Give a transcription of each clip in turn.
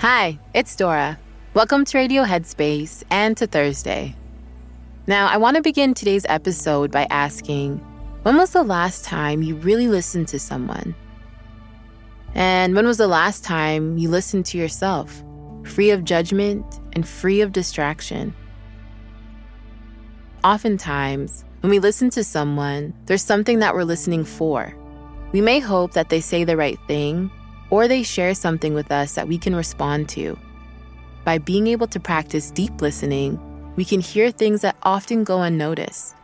Hi, it's Dora. Welcome to Radio Headspace and to Thursday. Now, I want to begin today's episode by asking when was the last time you really listened to someone? And when was the last time you listened to yourself, free of judgment and free of distraction? Oftentimes, when we listen to someone, there's something that we're listening for. We may hope that they say the right thing or they share something with us that we can respond to. By being able to practice deep listening, we can hear things that often go unnoticed.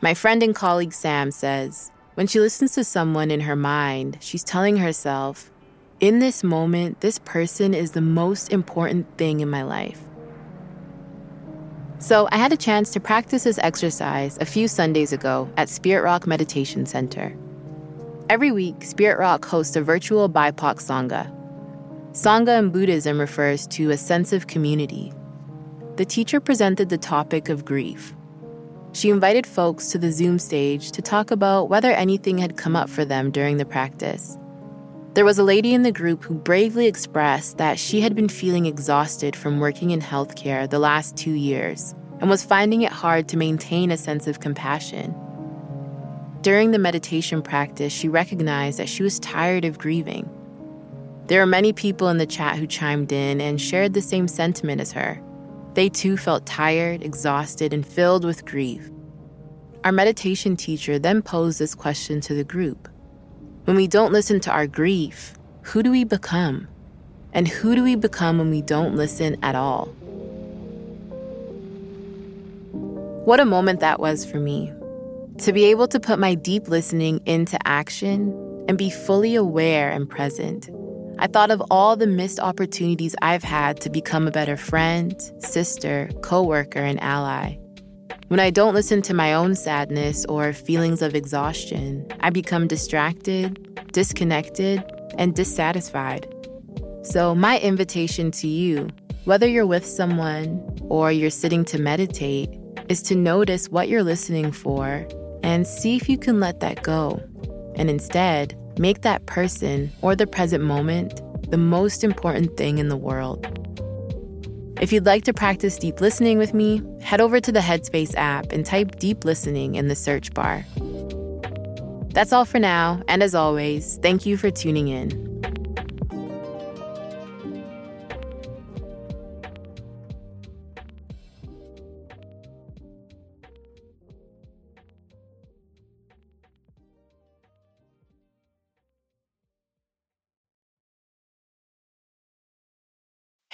My friend and colleague Sam says, when she listens to someone in her mind, she's telling herself, in this moment, this person is the most important thing in my life. So I had a chance to practice this exercise a few Sundays ago at Spirit Rock Meditation Center. Every week, Spirit Rock hosts a virtual BIPOC Sangha. Sangha in Buddhism refers to a sense of community. The teacher presented the topic of grief. she invited folks to the Zoom stage to talk about whether anything had come up for them during the practice. There was a lady in the group who bravely expressed that she had been feeling exhausted from working in healthcare the last two years and was finding it hard to maintain a sense of compassion. During the meditation practice, she recognized that she was tired of grieving. There were many people in the chat who chimed in and shared the same sentiment as her. They too felt tired, exhausted, and filled with grief. Our meditation teacher then posed this question to the group when we don't listen to our grief, who do we become? And who do we become when we don't listen at all? What a moment that was for me. To be able to put my deep listening into action and be fully aware and present. I thought of all the missed opportunities I've had to become a better friend, sister, coworker, and ally. When I don't listen to my own sadness or feelings of exhaustion, I become distracted, disconnected, and dissatisfied. So, my invitation to you, whether you're with someone or you're sitting to meditate, is to notice what you're listening for and see if you can let that go. And instead, make that person or the present moment the most important thing in the world. If you'd like to practice deep listening with me, head over to the Headspace app and type deep listening in the search bar. That's all for now, and as always, thank you for tuning in.